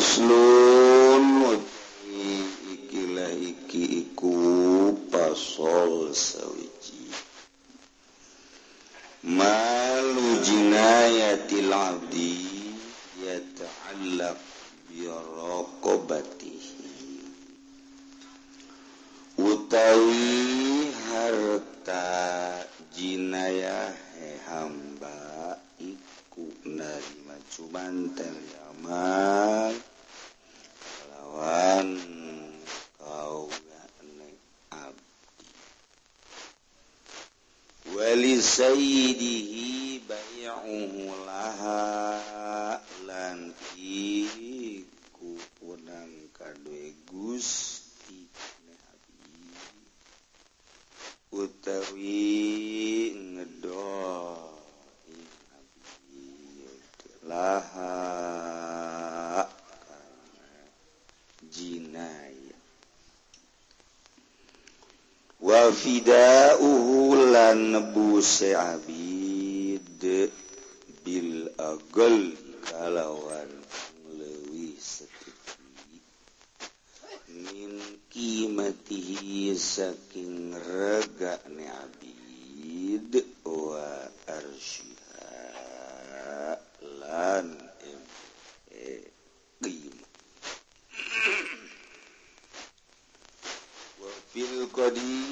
Maslu fida ulan nebuse Abid Bil agol kalawan lewi setepi Min kimatihi saking rega ne Abid Wa arsyiha lan em eh, Wa fil qadim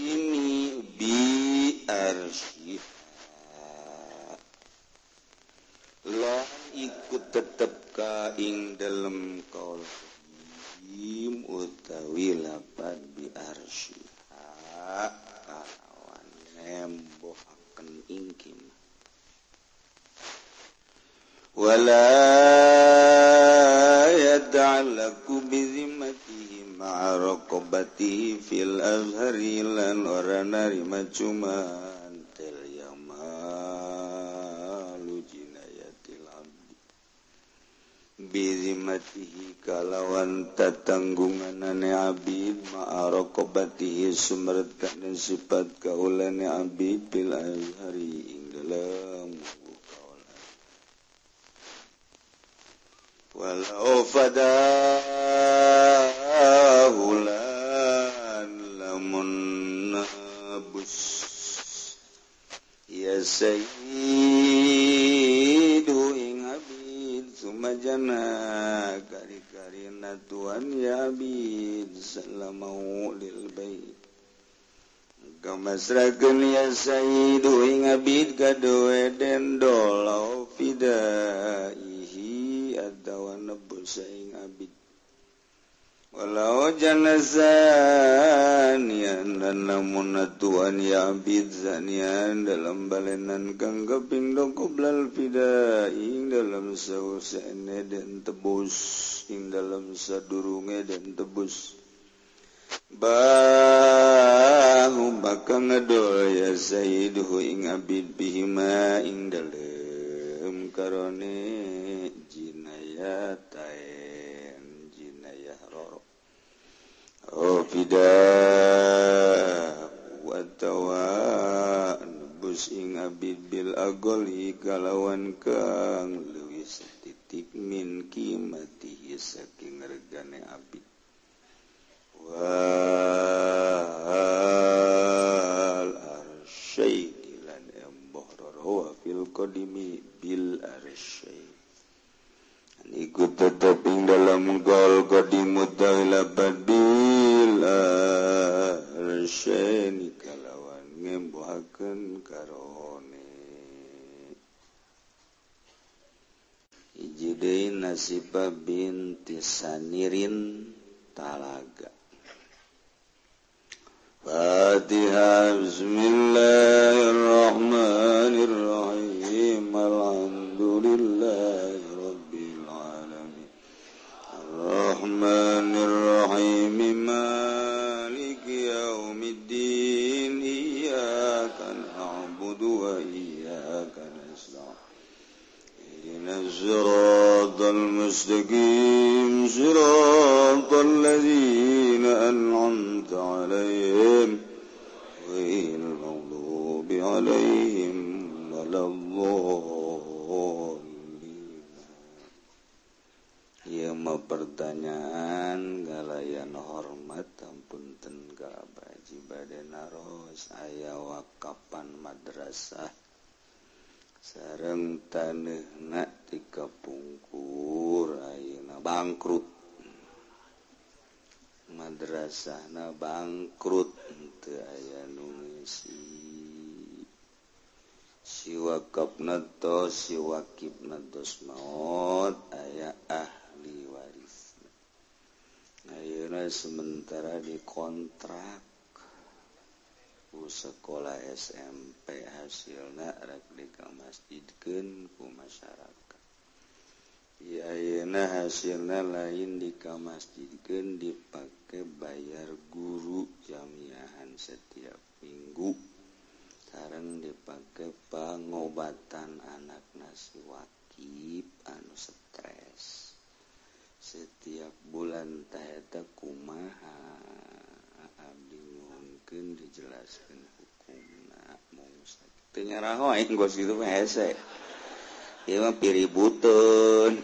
abdihi kalawan tatanggungan ane abid ma'arokobatihi sumerta dan sifat kaulane abid bil azhari ing dalam walau fadahulan lamun nabus ya sayyid majana kari-karina ya yabid salamau lil bait. Kamasrakeun ya sayyidu ing abid kadoe dendol au fidaihi atawa nebus ing abid walau janazanian dan namun tuan ya abid zanian dalam balenan kang keping goblal fidaing dalam sausene dan tebus ing dalam sadurunge dan tebus. Bahu baka ngedol ya sayyiduhu ing abid bihima ing dalem karone jinayatae. Ofida watawa nebus ing Abid Bil Agoli kalawan Kang Lewis titik min kimati saking regane Abid. Wal arsyai lan emboh rorwa fil qadimi bil arsyai Iku tetap ing dalam gol qadimu dahil bil Bilni kalawan ngembuhaken karone. Ijidei nasiba binti sanirin talaga. Fatiha Bismillahirrahmanirrahim. Alhamdulillah. الرحمن الرحيم. مالك يوم الدين إياك نعبد وإياك نستعين. إن الصراط المستقيم. صراط الذين أنعمت عليهم. غير المغضوب عليهم ولا الضالين. Rama pertanyaangalayan hormat ampun ampunten kaji badenros aya wakapan madrasah. Sareng tanehna tika pungkur ayeuna bangkrut. Madrasahna bangkrut teu aya nu siwakap nato tos siwakibna maut maot aya ah ahli waris Ayo sementara dikontrak sekolah SMP hasilna rek dika masjidkeun ku masyarakat. Iyeuna hasilna lain dika masjidkeun dipake bayar guru jamiahan setiap minggu. Sareng dipake pangobatan anak nasi wakib anu stres. setiap bulan tahta kumaha Abdi mungkin dijelaskan hukum penyerah itu hese. Iya piributun.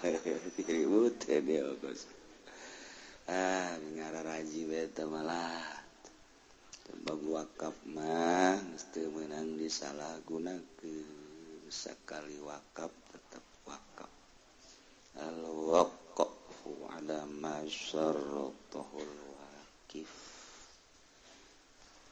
Piributun dia kos ah ngara raji beta malah tembak wakaf mah mesti menang disalahgunakeun sakali wakaf الوقف على ما syaratahu al-waqif.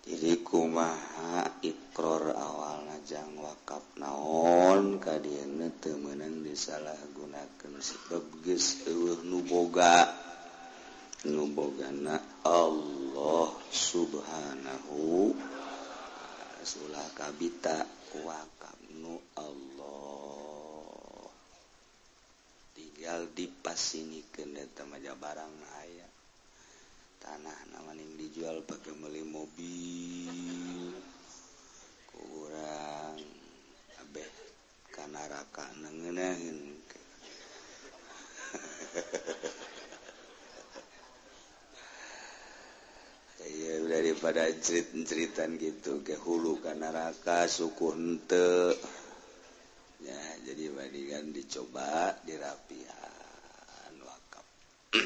Jadi kumaha ikror awal najang wakaf naon kadieu teu meunang disalahgunakeun sebab geus eueuh nu boga. Nu bogana Allah subhanahu wa ta'ala. Kabita wakaf nu Allah tinggal di pas ini dipasinikenja barang aya. Tanah namaning dijual pakai beli mobil. Kurang Abeh karena raka nengenahin Iya daripada cerit-ceritan gitu ke hulu ke neraka suku ente tadian dicoba dirapihan wakaf.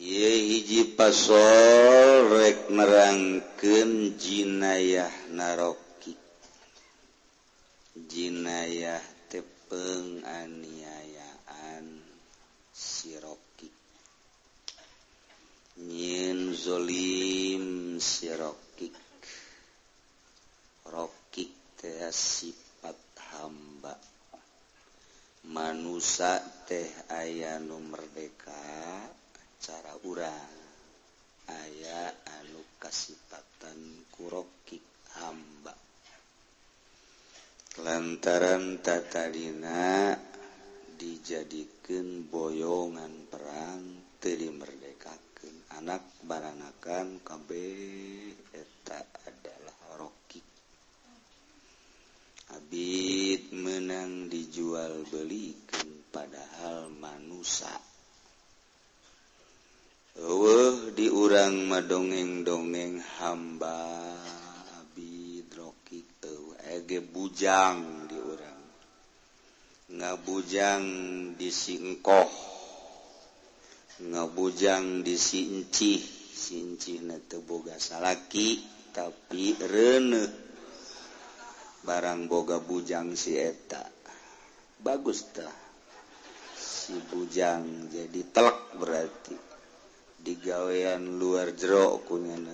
Ye hiji pasol rek nerangkeun jinayah naroki. Jinayah tepeng aniayaan siroki. Nyin zolim sirokik rok teh sifat hamba. Manusia teh aya nu merdeka cara urang. Aya anu kasipatan kurokik hamba. Lantaran tatadina dijadikan boyongan perang teri merdekakan anak baranakan kabeh. orang medongeng-dongeng hamba Abidroki ege bujang di orang ngabujang di singkoh ngabujang di sincih sincih teboga salaki tapi rene barang boga bujang si eta. Bagus tah. Si bujang jadi telak berarti. digawean luar jeruk kunyana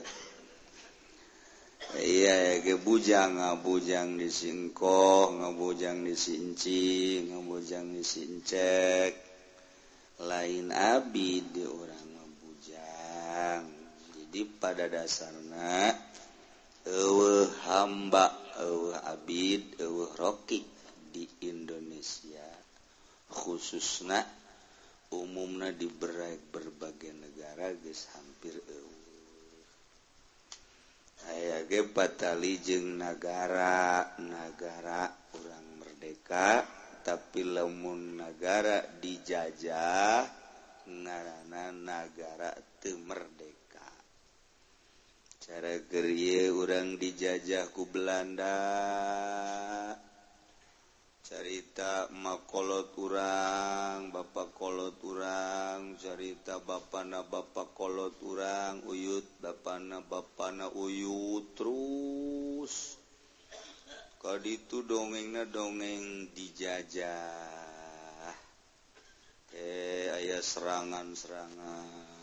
iya ke bujang ngabujang di singkoh ngabujang di sinci ngabujang di sincek. Lain abid di orang ngabujang jadi pada dasarnya eueuh hamba eueuh abid eueuh roki di Indonesia khususnya umumnya diberai berbagai negara guys hampir ayaage patali jeung negara-nagara orang merdeka tapi lemun negara dijajah ngaana negara temerdeka cara geria orang dijajahku Belanda. carita makolot urang Bapakkolot urang. Carita bana Bapakkolot urang uyut bana bana uyut terus. Kalau itu dongengnya dongeng dijajah. Eh ayah serangan-serangan.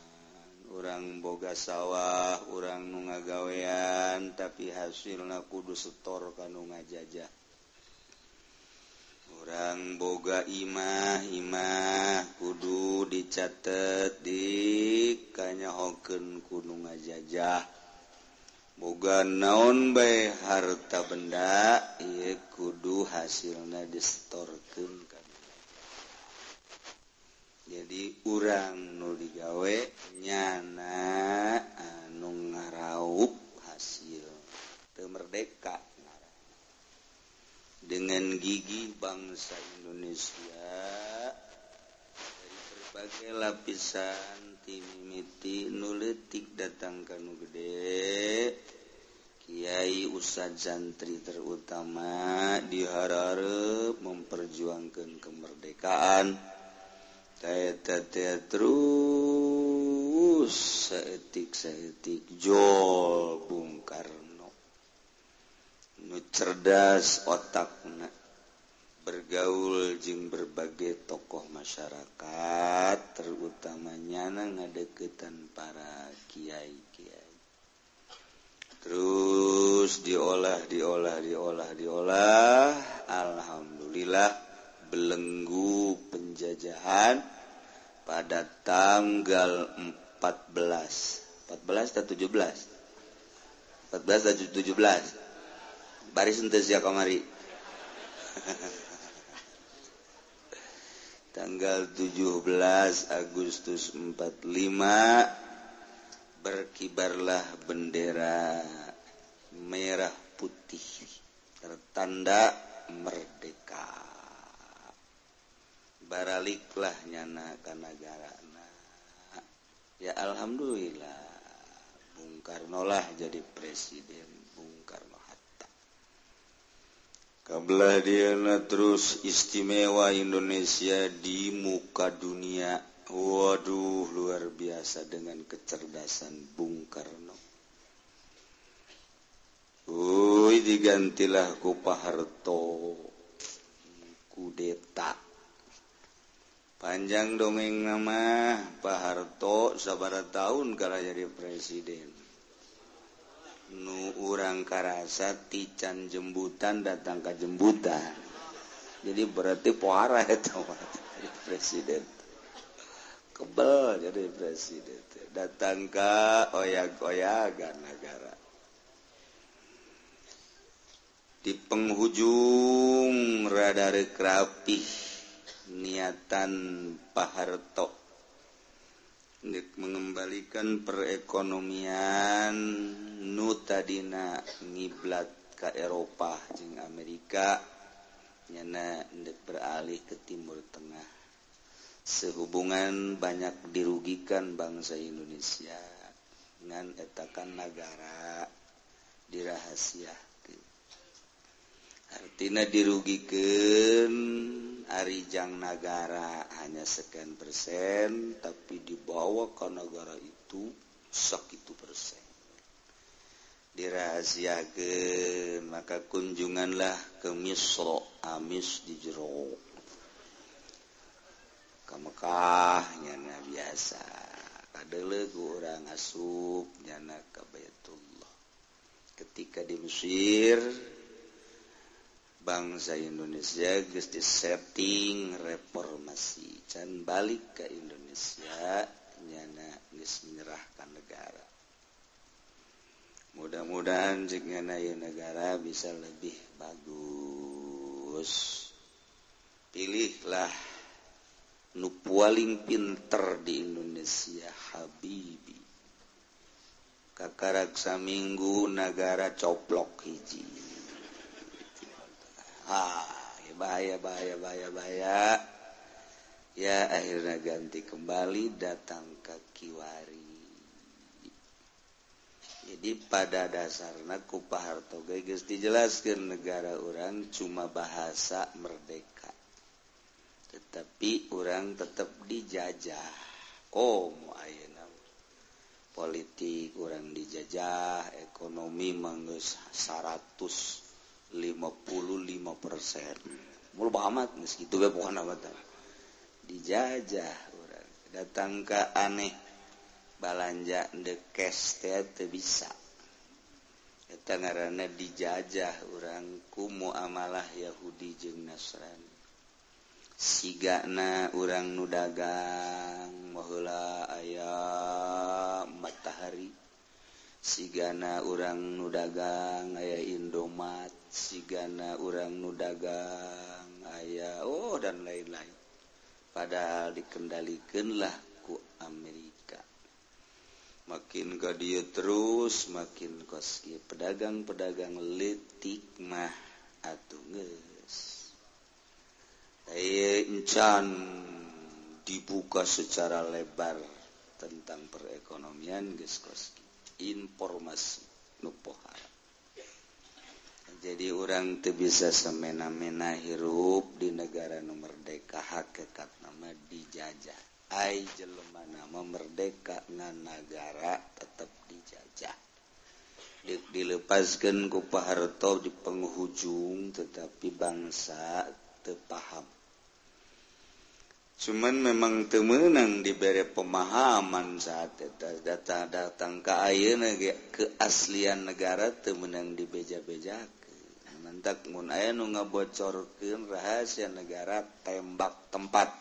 Orang boga sawah orang nungagawean tapi hasil na kudu setor kanung ngajajah. kurang boga imah-imah kudu dicatat di kanyahoken gunung ngajajah. Boga naon bay harta benda ia kudu hasilnya distorkan kan jadi urang nu digawe nyana anu ngaraup hasil temerdeka dengan gigi bangsa Indonesia dari berbagai lapisan timiti nuletik datangkan gede. Kyai Usad Jantri terutama diharap memperjuangkan kemerdekaan. Terus seetik seetik Jol Bung Karno cerdas otak bergaul Jing berbagai tokoh masyarakat terutamanya ngadeketan para Kyai-kiai terus diolah diolah diolah diolah. Alhamdulillah belenggu penjajahan pada tanggal 14 14 atau 17 14 atau 17 baris ya kamari tanggal 17 Agustus 45 berkibarlah bendera merah putih tertanda merdeka. Baraliklah nyana ka negara ya alhamdulillah Bung Karno lah jadi presiden kabelah Diana terus istimewa Indonesia di muka dunia. Waduh luar biasa dengan kecerdasan Bung Karno. Ui digantilah ku Pak Harto kudeta. Panjang dongeng nama Pak Harto sabar tahun kalau jadi presiden. nu urang karasa tican jembutan datang ke jembutan. Jadi berarti puara itu presiden. Kebel jadi presiden datang ke oyak-oyagan negara di penghujung radar rapih niatan Pak Harto. mengembalikan perekonomian nutadina ngiblat ke Eropa jeung Amerika nyana ndek beralih ke Timur Tengah. Sehubungan banyak dirugikan bangsa Indonesia dengan etakan negara dirahasiakan. artinya dirugikan Arijang negara hanya sekian persen tapi dibawa ke negara itu segitu persen. Dirahasiakan maka kunjunganlah ke Misro amis ah, di jero ke Mekah nyana biasa. Kadele orang asup nyana ke Baitullah. Ketika di Mesir bangsa Indonesia guys di setting reformasi. Dan balik ke Indonesia nyana guys menyerahkan negara. Mudah-mudahan jika naya negara bisa lebih bagus. Pilihlah nu paling pinter di Indonesia Habibi. Kakaraksa minggu negara coplok hiji. ah bahaya bahaya bahaya bahaya. Ya akhirnya ganti kembali datang ke Kiwari. Jadi pada dasarnya kupaharto geges dijelaskan negara orang cuma bahasa merdeka. Tetapi orang tetap dijajah. Oh mau ayeuna politik orang dijajah ekonomi manggeus 100 55 persen. Amat meskitu bukan dijajah orang. Datang ke aneh. Balanja the cash bisa. Tengarana dijajah orangku muamalah Yahudi jeng Nasrani. Sigana orang nudagang maula ayah matahari. Sigana orang nudagang aya Indomat sigana orang nudagang aya Oh dan lain-lain. Padahal dikendalikanlah ku Amerika. Makin ke dia terus makin koski pedagang-pedagang letik mah atunges encan dibuka secara lebar tentang perekonomian geskoski informasi nupohara jadi orang tuh bisa semena-mena hirup di negara nomor deka hakikat nama dijajah. Ai jelema nama merdeka ngan negara tetap dijajah. Dilepaskan ku Pak di penghujung tetapi bangsa paham. Cuman memang temenang diberi pemahaman saat data datang ke air keaslian negara temenang di takmun aya nu ngabocorkeun rahasia negara tembak tempat.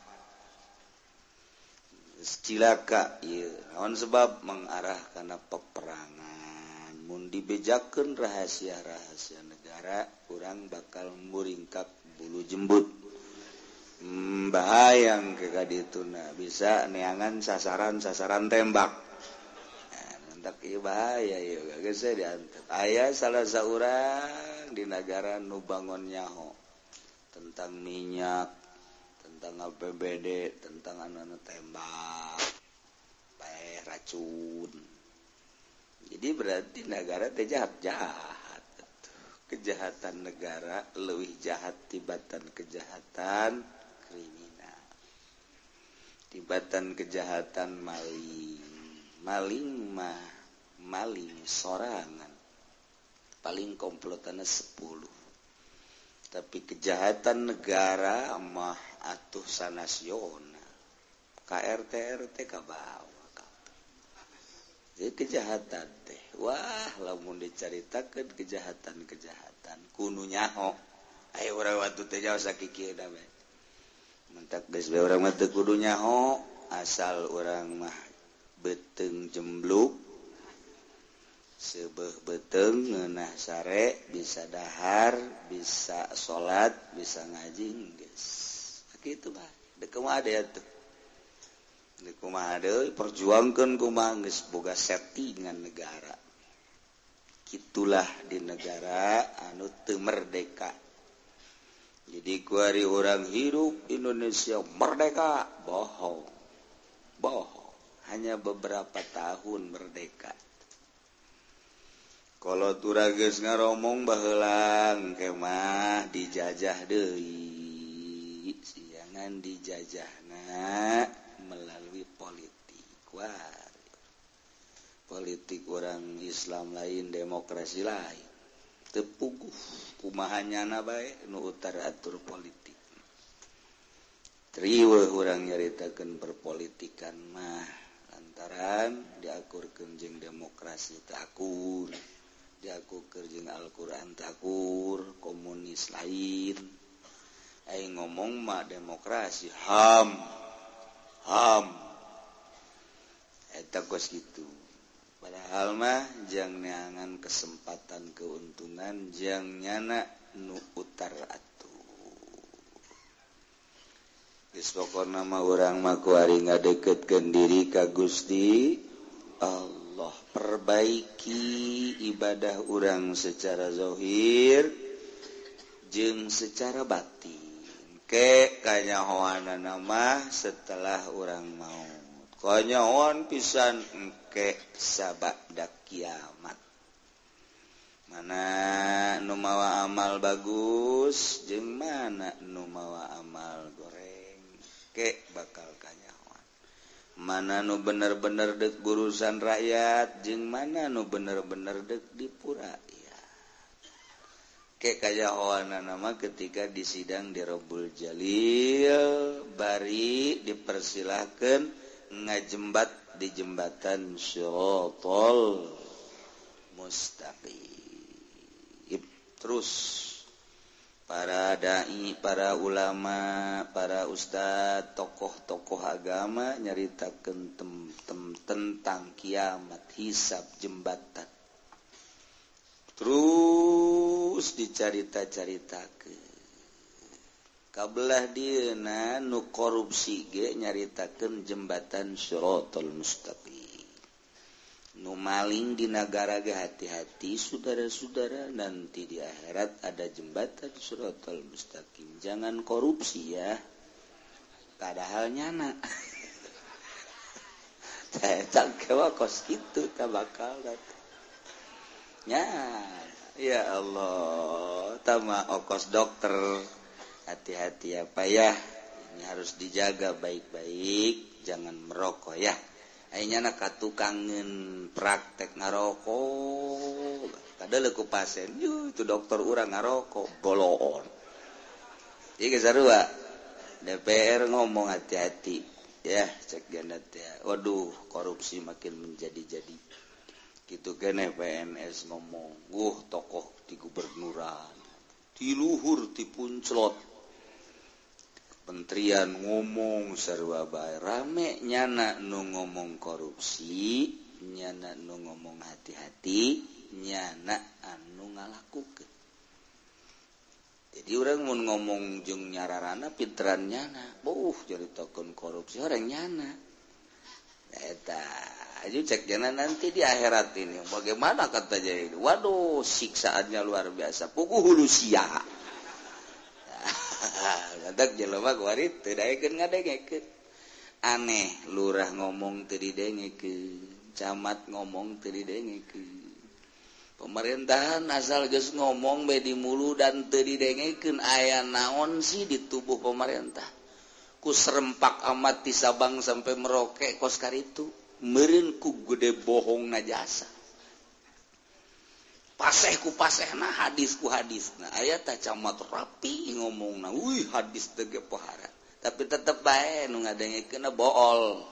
Cilaka ieu. Naon sebab? Mengarah kana peperangan. Mun dibejakeun rahasia-rahasia negara kurang bakal muringkak bulu jembut. Hmm, bahayang ke kadituna bisa neangan sasaran-sasaran tembak. Nah, bahaya ayah salah seorang di negara nubangon nyaho. Tentang minyak tentang APBD tentang anak-anak tembak baik racun. Jadi berarti negara teh jahat jahat kejahatan negara lebih jahat tibatan kejahatan kriminal. Tibatan kejahatan maling maling mah maling sorangan. paling komplotannya 10 tapi kejahatan negara mah atuh sanasional KRT KRTRT kabawa jadi kejahatan teh wah lamun diceritakan kejahatan-kejahatan kununya nyaho. Ayo orang waktu teh jauh sakiki namanya mentak geus bae urang mah teu asal urang mah beteng jembluk sebeh beteng ngenah sare bisa dahar bisa salat bisa ngajing guys gitu mah dek ada ya tuh dek ada perjuangkan kumah guys boga settingan negara. Itulah di negara anu teu merdeka. Jadi kuari orang hidup Indonesia merdeka. Bohong. Bohong. Hanya beberapa tahun merdeka. kalau turages ngaromong bahelang kemah dijajah Dewi siangan dijajah nah melalui politik Wah politik orang Islam lain demokrasi lain. Tepuguh kumahannya na baik nu utara atur politik. Triwe orang nyaritakan perpolitikan mah lantaran diakur kenjeng demokrasi takur jago kerjeng Alquran takur komunis lain. Ayo ngomong mah demokrasi ham ham. Eta kos gitu. Padahal mah jang neangan kesempatan keuntungan jang nyana nu utar atuh. Geus pokona mah urang mah kuari ngadeketkeun diri ka Gusti Allah. Allah. Perbaiki ibadah orang secara dzohir jeng secara batin. Ke kanyahoana nama setelah orang mau konyawan pisan engke sabakdak kiamat. Mana numawa amal bagus jeng mana numawa amal goreng ke bakal mana nu bener-bener dek gurusan rakyat jeng mana nu bener-bener dek dipura ya ke kayahoana nama ketika di sidang di Robul Jalil bari dipersilahkan ngajembat di jembatan Syotol Mustaqim. Terus para dai para ulama para Ustadz tokoh-tokoh agama nyaritakan tem tem tentang kiamat hisab jembatan. Terus dicarita-carita ke kabelah Dina nu korupsi ge nyaritakan jembatan Syrotul Mustaqim. nu maling di negara ge hati-hati saudara-saudara nanti di akhirat ada jembatan suratul mustaqim. Jangan korupsi ya. Padahal nyana tak kewa kos itu tak bakal ya ya Allah. Tama okos dokter. Hati-hati apa ya? Ini harus dijaga baik-baik. Jangan merokok ya. akhirnya naka tukangen praktek ngarokok. Ada leku pasien. Itu dokter urang ngarokok. Bolon Iki sarua. DPR ngomong hati-hati. Ya cek gandat ya waduh korupsi makin menjadi-jadi. Gitu kene PNS ngomong. Guh tokoh di gubernuran. Di luhur di punclot. Menterian ngomong serwabai rame nyana nu ngomong korupsi nyana nu ngomong hati-hati nyana anu ngalakukan jadi orang mau ngomong jeng nyararana pinteran nyana boh jadi token korupsi orang nyana. Eta aja cek jana nanti di akhirat ini bagaimana kata jadi waduh siksaannya luar biasa. Puku hulu siah aneh lurah ngomong tadi denge ke camat ngomong tadi denge ke pemerintahan asal guys ngomong bedi mulu dan tadi dengeken aya naon sih di tubuh pemerintah? Ku serempak amat di Sabang sampai merokek koskar itu merinku gede bohong najasa pasehku paseh nah hadisku hadis nah aya tak camat rapi ngomong na wih hadis tege pohara. Tapi tetep baik nu ngadenge kena bool.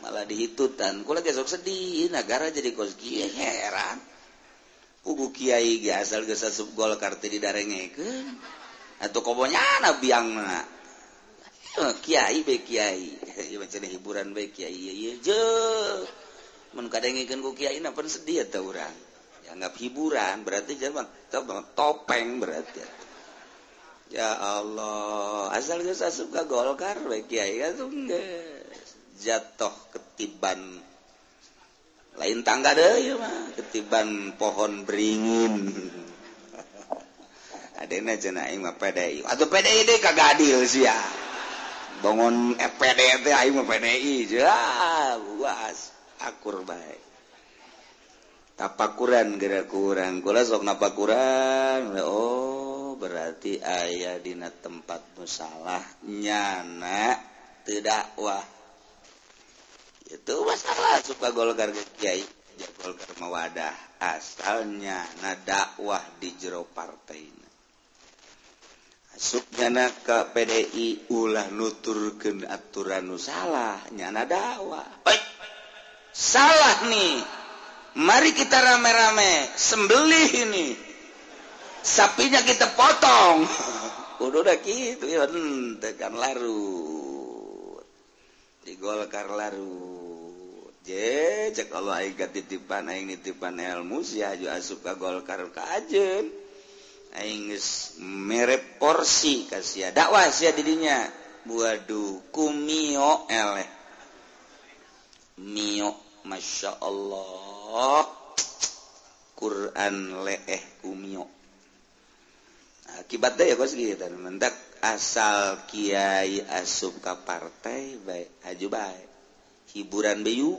Malah dihitutan. Kula gesok sedih negara jadi kos kieu heran. Ugu kiai ge asal geus asup gol kartu didarengekeun. Atuh kobonyana biangna. Eh, kiai be kiai. Ieu macam hiburan be kiai. Ieu je. Mun kadengekeun ku kiai na pun sedih eta urang. anggap hiburan berarti jangan topeng berarti. Ya Allah asal geus asup ka Golkar we kiai jatuh ketiban lain tangga deh ya mah ketiban pohon beringin. Adena cenah aing mah PDI. Atau PDI deh kagak adil sih ya. Bangun eh, FPD teh aing mah PDI jelas. Akur baik. tapakuran gerak kurang gula sok napakuran. Oh berarti ayah dina tempat musalah nyana tidak wah itu masalah suka golkar ke kiai. Ya golkar mawadah asalnya na dakwah di jero partai Asuk nyana ke PDI ulah nuturkan aturan nu salah nyana dakwah. Baik. Salah nih. Mari kita rame-rame sembelih ini. Sapinya kita potong. Udah udah gitu ya tekan larut. di Golkar larut. Je cek kalau aing titipan aing nitipan ilmu sih aja asup ka Golkar ka ajen Aing geus merep porsi kasih dakwah sia didinya. Waduh kumio eleh. Mio Masya Allah Oh. Quran leeh kumio. Akibatnya ya bos gitu mendak asal Kiai asup ke partai baik aju baik hiburan bayu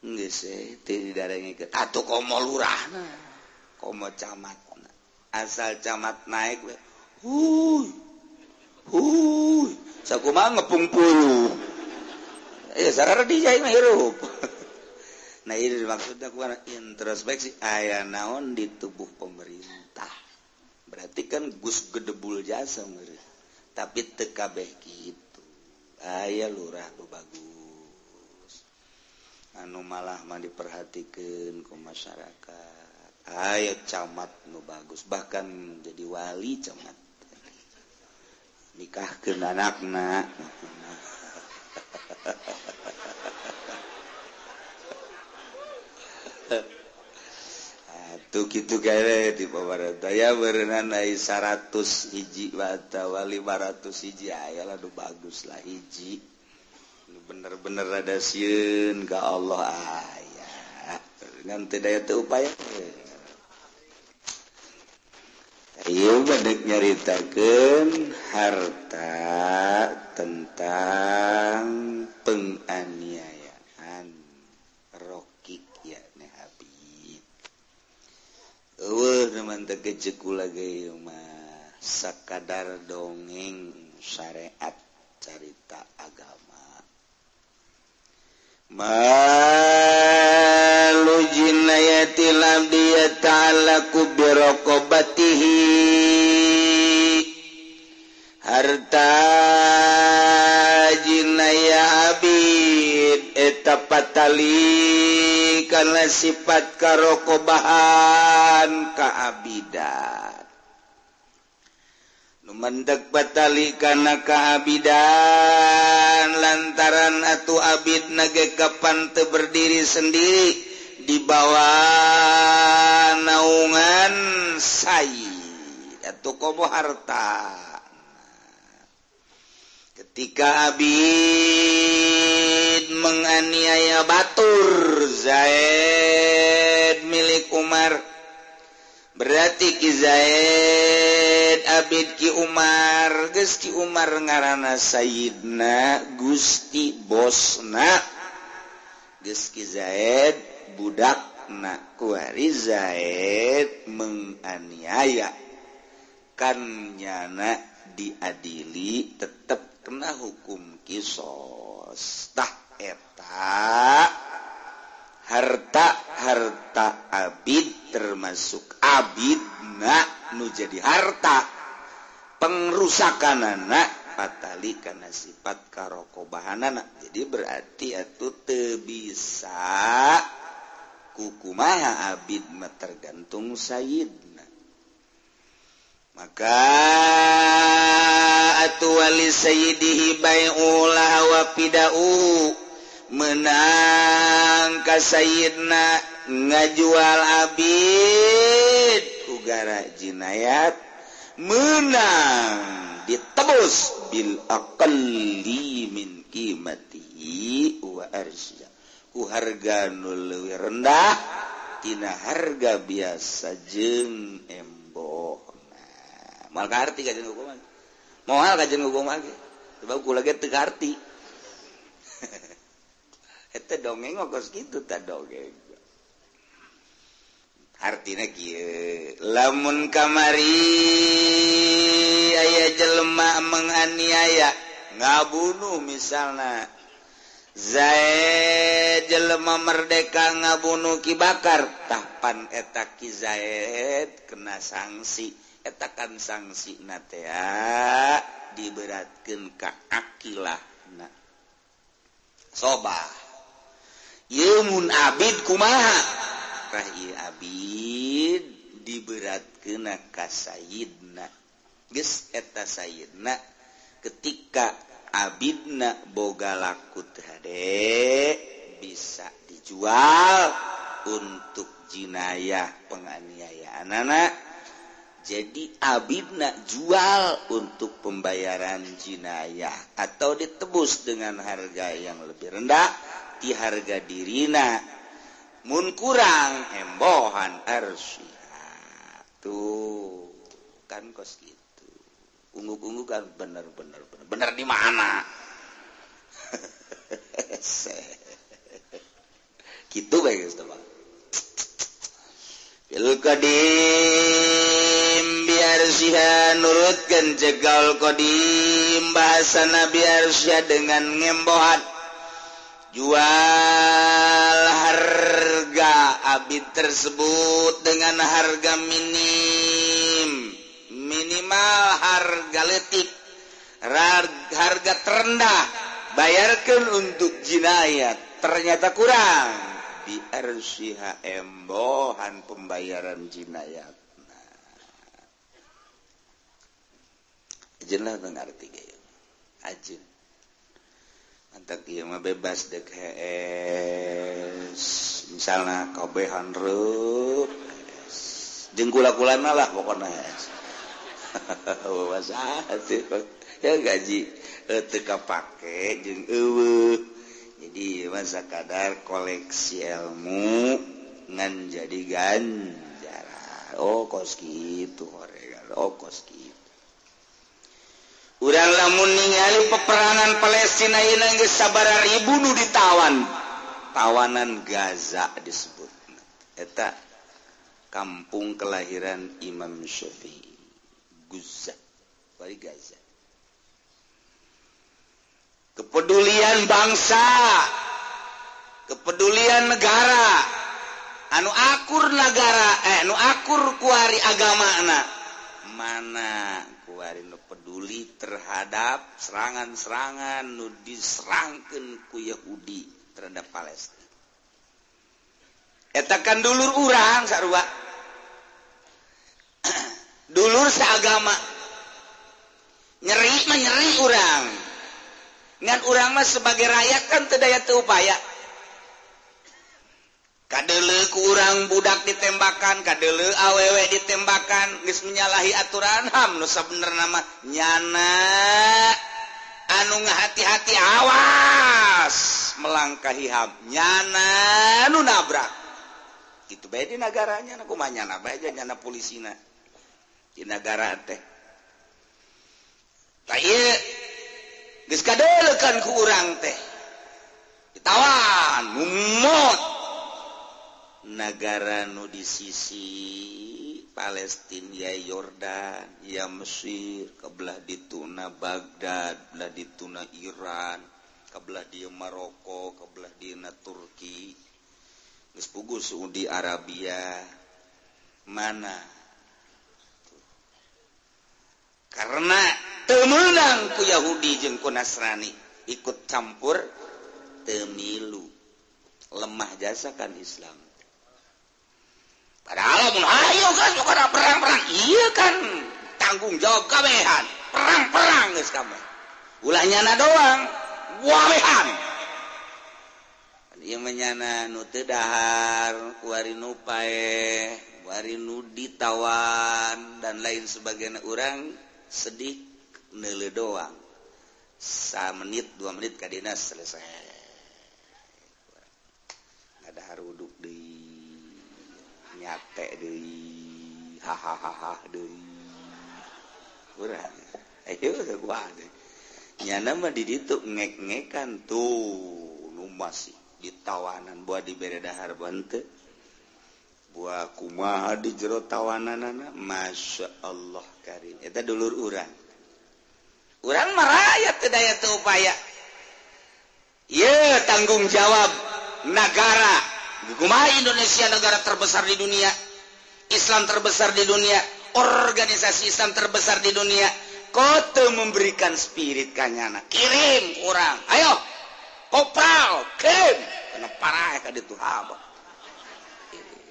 nggak sih tidak ada yang ikut atau komo lurah nah. komo camat nah. asal camat naik baik huy huy sakumah ngepung puluh. Ya sarara dijahit mah hirup. Nah ini maksudnya kurang introspeksi aya naon di tubuh pemerintah. Berarti kan gus gedebul jasa meri. Tapi TKB gitu. aya lurah tuh bagus. Anu malah mah diperhatikan ke masyarakat. Ayah camat nu bagus. Bahkan jadi wali camat. Nikah ke anak nak. gitu gawe eh, di daya berenanai 100 hiji. Watawala 500 hiji ayalah aduh baguslah hiji bener-bener ada siun ke Allah ayah nanti daya tuh upaya. Ayo badek nyaritakan harta tentang penganiaya sakadar dongeng syariat carita agama. Malujinayatilamdiyatalakubirokobatihi harta jinaya abid etapatali karena sifat karokobahan keabidan Numendek batali karena keabidan lantaran atu abid nage kapan te berdiri sendiri di bawah naungan sai atau kobo harta. ketika Abid menganiaya Batur Zaid milik Umar. Berarti Ki Zaid Abid Ki Umar geus Ki Umar ngaranna Sayyidna Gusti Bosna. Geus Ki Zaid budakna kuari Zaid menganiaya. Kan nyana diadili tetap kena hukum kisostah eta. Harta harta Abid termasuk Abid nu jadi harta. Pengrusakan anak fatali karena sifat karokobahan anak. Jadi berarti itu te bisa. Kukumaha Abid tergantung Sayyid maka atuwali Sayyidihi bailah wapidahu menang ka Sayyidna ngajual Abid ugara jinayat menang ditebus bil aqalli min qimatihi wa arsya ku harga nu leuwih rendah tina harga biasa jeung emboh malti moal lagi dongeng ngokos gitu tak dongeng. Artinya kieu lamun kamari aya jelema menganiaya ngabunuh misalnya Zaid jelema merdeka ngabunuh Ki Bakar tah eta Ki Zaid kena sanksi etakan sanksi natea ah, diberatkan ke akilah na. Sobah yemun abid kumaha? Rahi abid diberatkan ka sayidna geus eta sayidna ketika abidna boga laku hade bisa dijual untuk jinayah penganiayaan anak jadi Abibna jual untuk pembayaran jinayah atau ditebus dengan harga yang lebih rendah di harga dirina. Mun kurang embohan arsyha tuh kan kos gitu. Ungguk-ungguk kan bener-bener bener bener. Di mana? Gitu baik Ustaz Qadim biar siha nurutkan jegal Qodim bahasa Nabi Arsya dengan ngembohat. Jual harga abid tersebut dengan harga minim. Minimal harga letik harga terendah. Bayarkan untuk jinayat ternyata kurang. biarsyiha embohan pembayaran jinayat jenlah mengerti gaya ajin antak iya mah bebas dek hees. Misalnya kobehan rup jeng kulana lah pokoknya hees. Bahasa ya gaji teka pake jeng eueuh. jadi masa kadar koleksi ilmu ngan jadi ganjaran oh kos gitu oh kos gitu. Urang lamun ningali peperangan Palestina ini geus sabara ribu nu ditawan. Tawanan Gaza disebut. Eta kampung kelahiran Imam Syafi'i. Gaza bari Gaza. kepedulian bangsa. Kepedulian negara. Anu akur negara eh nu akur kuari agama anak mana kuari nu peduli terhadap serangan-serangan nu diserangkan ku Yahudi terhadap Palestina. Etakan dulur urang sarua. Dulur seagama. Nyeri menyeri urang. ngan urang mah sebagai rakyat kan teu daya teu upaya. Kadele kurang budak ditembakan kadele awewe ditembakan guys menyalahi aturan HAM nusa bener nama nyana. Anu ngahati-hati awas melangkahi HAM nyana nu nabrak. Itu bae di negaranya aku mah nyana bae aja nyana polisina. Di negara teh. Tak diskakan ku urang teh. Ditawan umot negara nu di sisi Palestina Yordan ya Mesir kebelah dituna Baghdad belah dituna Iran kebelah di Maroko kebelah dina Turki. Gespugu Saudi Arabia. Mana? karena temenang ku Yahudi jengku Nasrani. Ikut campur temilu. Lemah jasa kan Islam. Padahal ayo kan perang-perang. Iya kan tanggung jawab kamehan perang-perang guys kamu ulahnya na doang wamehan iya menyana nu dahar wari nupae wari kuari nu ditawan dan lain sebagainya. Orang sedih nele doang. Sa menit dua menit kadina selesai. Ada haruduk di nyate di hahaha di kurang ayo gua ada nyana mah di ditu ngek ngekan tuh nu masih ditawanan buat di bere dahar bante buah kuma di jero tawanan Masya Allah Karim. Itu dulur urang. Orang merayat daya upaya. Ya tanggung jawab negara. Guma Indonesia negara terbesar di dunia? Islam terbesar di dunia? Organisasi Islam terbesar di dunia? Kota memberikan spirit kanyana. Kirim kurang ayo kopral kirim. Karena parah kadi tuh habak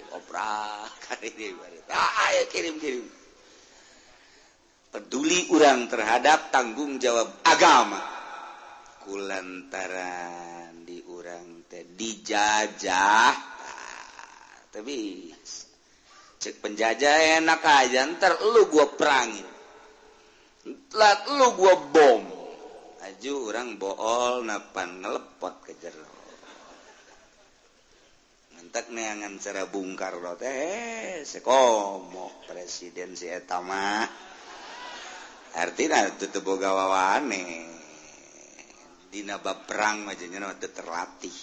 kirim kirim peduli orang terhadap tanggung jawab agama. Kulantaran di orang dijajah. Tapi cek penjajah enak aja ntar lu gua perangin. Lat lu gua bom. Aju orang bool napan ngelepot ke jero tak neangan cara bungkar lo teh eh, sekomo presiden si etama artinya tutup boga wawane. Dina bab perang majanya no terlatih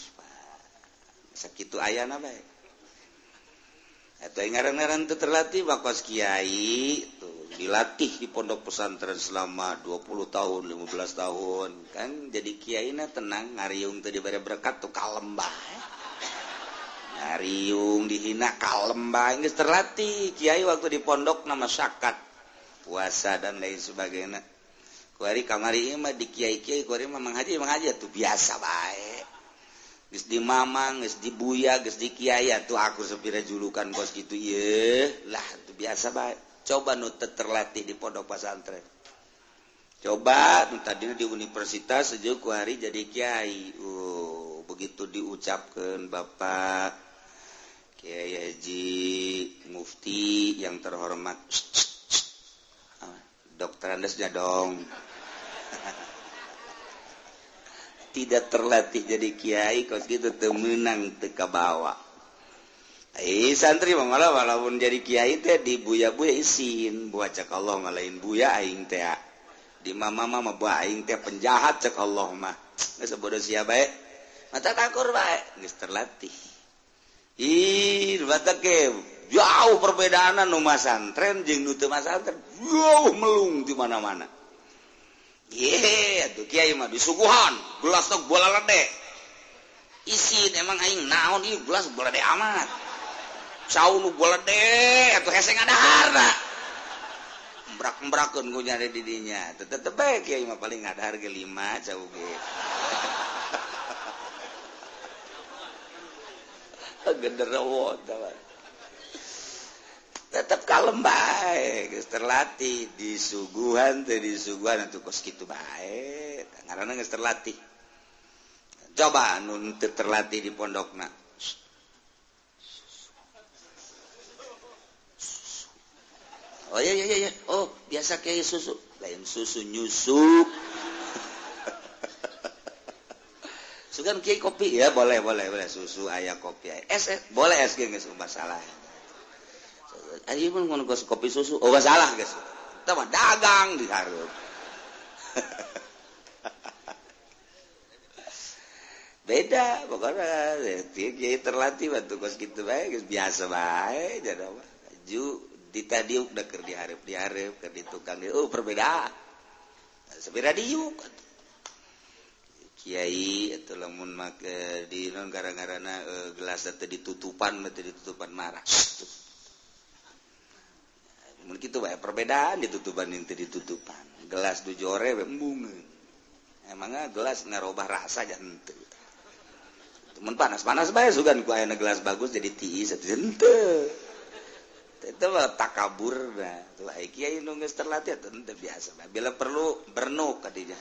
sakitu ayana bae atau ngaran-ngaran teu terlatih bakos kiai tuh dilatih di pondok pesantren selama 20 tahun 15 tahun. Kan jadi kiai tenang ngariung teu dibere berkat tuh kalem bae eh. Ariung dihina kalembang nggak terlatih. Kiai waktu di pondok nama sakat puasa dan lain sebagainya. Kuari kamari imah di Kiai Kiai kuari mah menghaji menghaji tuh biasa baik geus di mamang geus di buya geus di kiai tuh aku sepira julukan bos gitu iya lah tuh biasa baik coba nu terlatih di pondok pesantren. Coba nu tadinya di universitas sejauh hari jadi kiai. Uh begitu diucapkan bapak. Kyaiji mufti yang terhormat. Dokter Andesnya dong. Tidak terlatih jadi Kyai kos gitu temenang teka bawa eh santri malah walaupun jadi Kyai teh di buya buya isin. Buat cek Allah ngalain buya aing teh di mama mama buah aing teh penjahat cek Allah mah. Nggak sebodoh siapa ya mata takur baik nggak terlatih Ih, jauh perbedaan nu masantren jeung nu teu masantren. jauh melung di mana-mana. Iya, tuh kiai mah disuguhan gelas tok bola lede. Isi emang aing naon ieu gelas bola de amat. Cau nu bola lede atuh hese ngadahar. Embrak-embrakeun ku nyari di dinya. Tetep bae kiai mah paling ngadahar ge 5 cau ge. tetap kalem baik terlatih. Di disuguhan di suguhan itu kos gitu baik karena nggak terlatih. Coba nun terlatih di pondok nak oh iya iya iya oh biasa kayak susu. Lain susu nyusuk. Sugan kiai kopi ya boleh boleh boleh susu ayah kopi ayah. Es, es boleh es geng geus masalah. Ayo pun ngono geus kopi susu oh masalah guys Teu dagang di hareup. Beda pokoknya kiai terlatih batu kos gitu baik biasa baik jadi mah. Ju dita diuk da keur dihareup dihareup keur ditukang diuk oh, perbedaan. Sepira diuk. Kyai itu lamun make di non gara-garana e, gelas itu ditutupan betul ditutupan marah. Mungkin itu banyak perbedaan ditutupan yang ditutupan. Gelas dujore bunga emangnya ah, gelas ngarobah rasa jantu temen panas panas baik sugan ku ayana gelas bagus jadi tiis satu jantu itu mah takabur nah. Itu kiai nunggu terlatih itu biasa bila perlu bernuk kadinya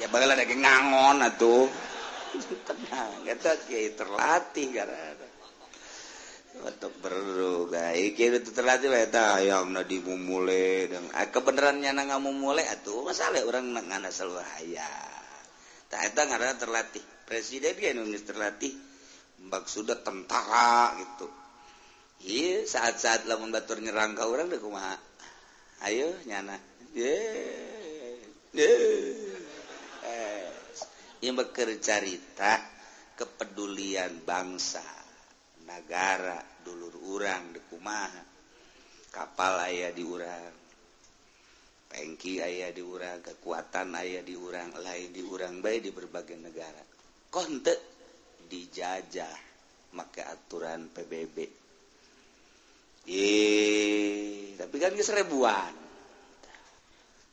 ya bakal ada ngangon atuh. Tenang kita kiai terlatih karena untuk beru guys kiai itu terlatih lah eta ayam nadi mumule dan ah, kebenarannya nang mumule atuh masalah orang nang ana saluar tak eta ngaranna terlatih. Presiden dia nu terlatih mbak sudah tentara gitu. Iya saat-saat lah membatur nyerang ka orang deh kumaha? Ayo nyana. Ye ye. bekercarita kepedulian bangsa negara dulur urang dekumaha kapal ayah diurang pengki ayah diurang kekuatan ayah diurang lain diurang baik di berbagai negara. Konte dijajah maka aturan PBB Ye, tapi kan seribuan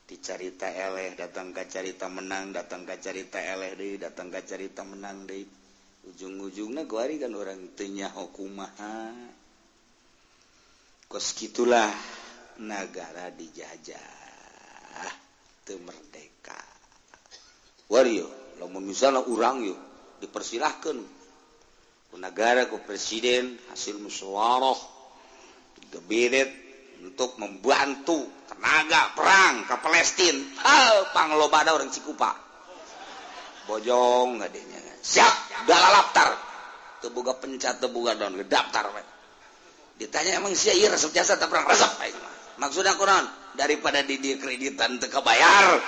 dicarita eleh datang ke carita menang datang ke carita eleh deh datang ke carita menang deh ujung-ujungnya kuari kan orang tenya hukumaha kos gitulah negara dijajah itu merdeka. Wario lamun misalnya orang yuk dipersilahkan ke negara ke presiden hasil musyawarah gebiret untuk membantu tenaga perang ke Palestine hal pangloba ada orang Cikupa. Bojong gadenya siap gala laptar. Tebuka pencat tebuka daun daftar ditanya emang syair resep jasa tak perang? Resep maksudnya kurang daripada didi kreditan teka bayar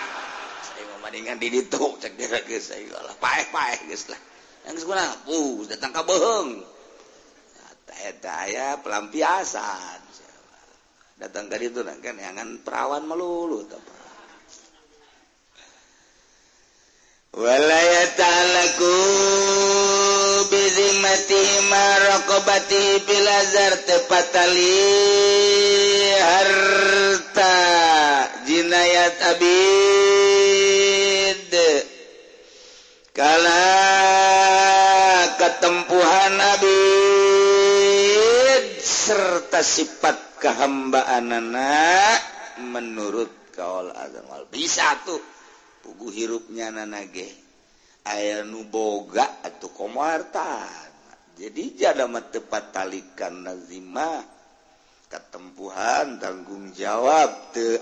saya mau mendingan didi tuh cek dia lagi saya lah. Paeh paeh guys lah. Yang sekolah uh datang ke bohong saya pelampiasan datang ka ditu kan? Yangan perawan melulu walaya ta'alaku bizimati marokobati pilazar tepatali harta jinayat abid. Kala ketempuhan abid serta sifat kehambaan anak menurut kaol azamal bisa tuh. Pugu hirupnya nanage aya nuboga atau komartan jadi jada tepat talikan nazimah. Ketempuhan tanggung jawab te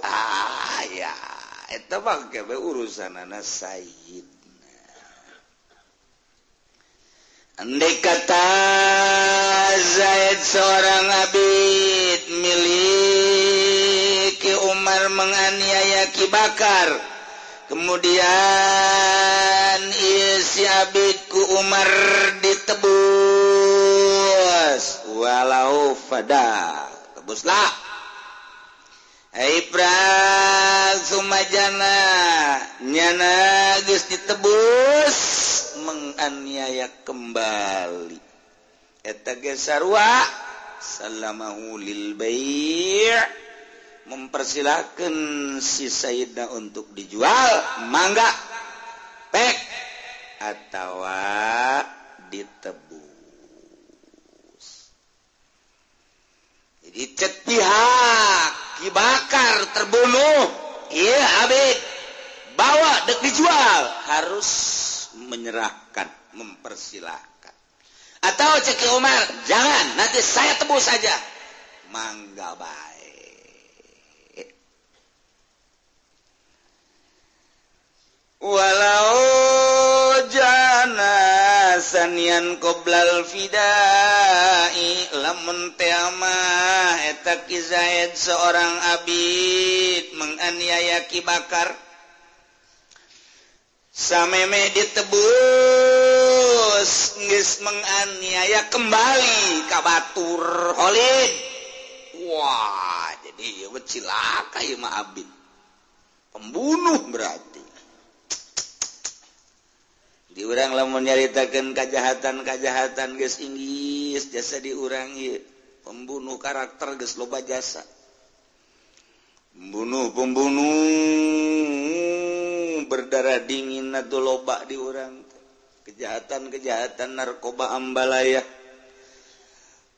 ayah itu pakai urusan anak Said Andai kata Zaid seorang abid miliki Umar menganiaya Ki Bakar. Kemudian isi abidku Umar ditebus. Walau fada tebuslah. Ibra Sumajana nyana geus ditebus menganiaya kembali. Mempersilahkan si Sayyidina untuk dijual mangga pek atau ditebus. Jadi cek pihak dibakar terbunuh. Iya Habib. Bawa dek dijual. Harus menyerahkan mempersilahkan. Atau cek Umar jangan nanti saya tebus saja. Mangga baik. Walau jana sanian qoblal fidai lamun teama eta Zaid seorang abid menganiaya Ki Bakar sameme ditebus geus menganiaya kembali ka batur holid. Wah jadi ieu cilaka ieu mah abid pembunuh berarti. Di orang lamun nyaritakeun kajahatan-kajahatan geus inggis jasa diurang ieu. Pembunuh karakter geus loba jasa. Pembunuh pembunuh berdarah dingin atau loba diurang kejahatan-kejahatan narkoba ambalaya.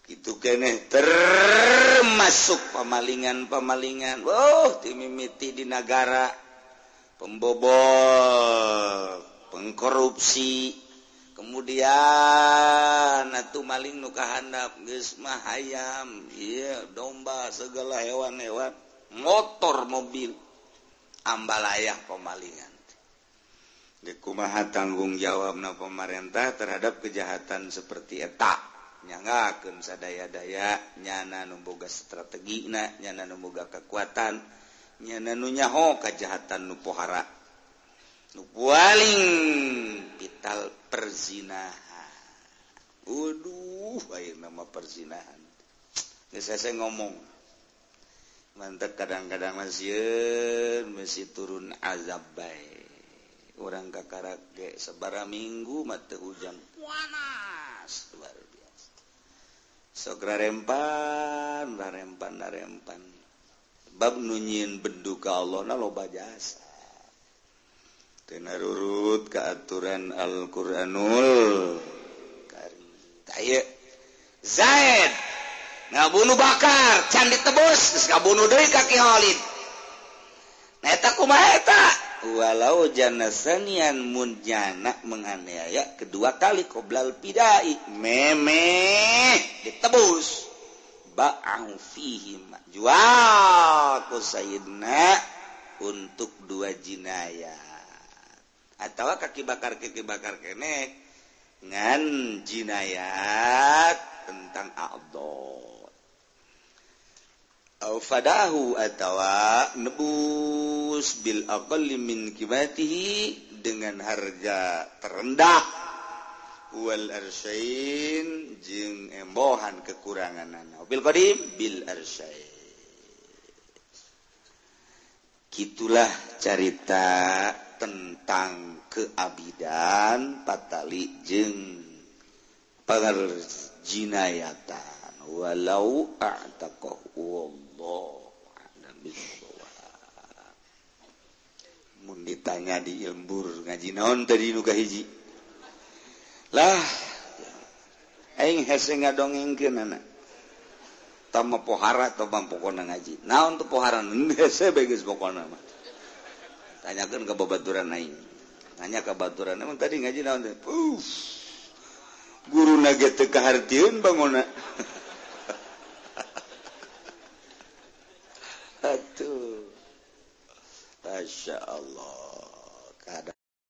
Itu kene termasuk pemalingan-pemalingan. Oh timimiti di negara. Pembobol pengkorupsi. Kemudian tuh maling nukahandap Gesma ayam Iya domba segala hewan-hewan. Motor mobil. Ambalayah pemalingan dikumaha tanggung jawab na pemarintah terhadap kejahatan seperti etak nyangaken sadaya-daya nyana numboga strategi na nyana numboga kekuatan nyana nunyaho kejahatan nupohara nupaling vital perzinahan. Waduh nama perzinahan. Saya, saya ngomong. Mantap kadang-kadang masih masih turun azab baik orang kakara sebara minggu mata hujan panas luar biasa. Sogra rempan rempan rempan bab nunyin bedu ka Allah na loba jasa. Tenarurut ka aturan Al-Qur'anul Karim. Taya Zaid ngabunuh bakar candi tebus geus ngabunuh deui ka Khalid. Nah eta? walau janasanian munjana menganiaya kedua kali qoblal pidai. Meme ditebus. Ba'ang fihi jual ku sayyidna untuk dua jinayat. Atau kaki bakar kaki bakar kenek ngan jinayat tentang abdol fadahu atawa nebus bil aqalli min qimatihi dengan harga terendah. Wal arsyain jeung embohan kekuranganana bil qadim bil arsyain. Kitulah cerita tentang keabidan patali jeung pengerjinayatan walau a'taqahu ditanya di ilmbur ngaji naon tadi nuka hiji lah aing hese ngadongeng ke nana tama pohara atau bang pokona ngaji. Naon tuh pohara hese bagus pokona mah. Tanyakan ke babaturan aing. Tanya ke babaturan emang tadi ngaji naon teh? Guru nage teu kahartieun bangona Masya Allah. Keadaan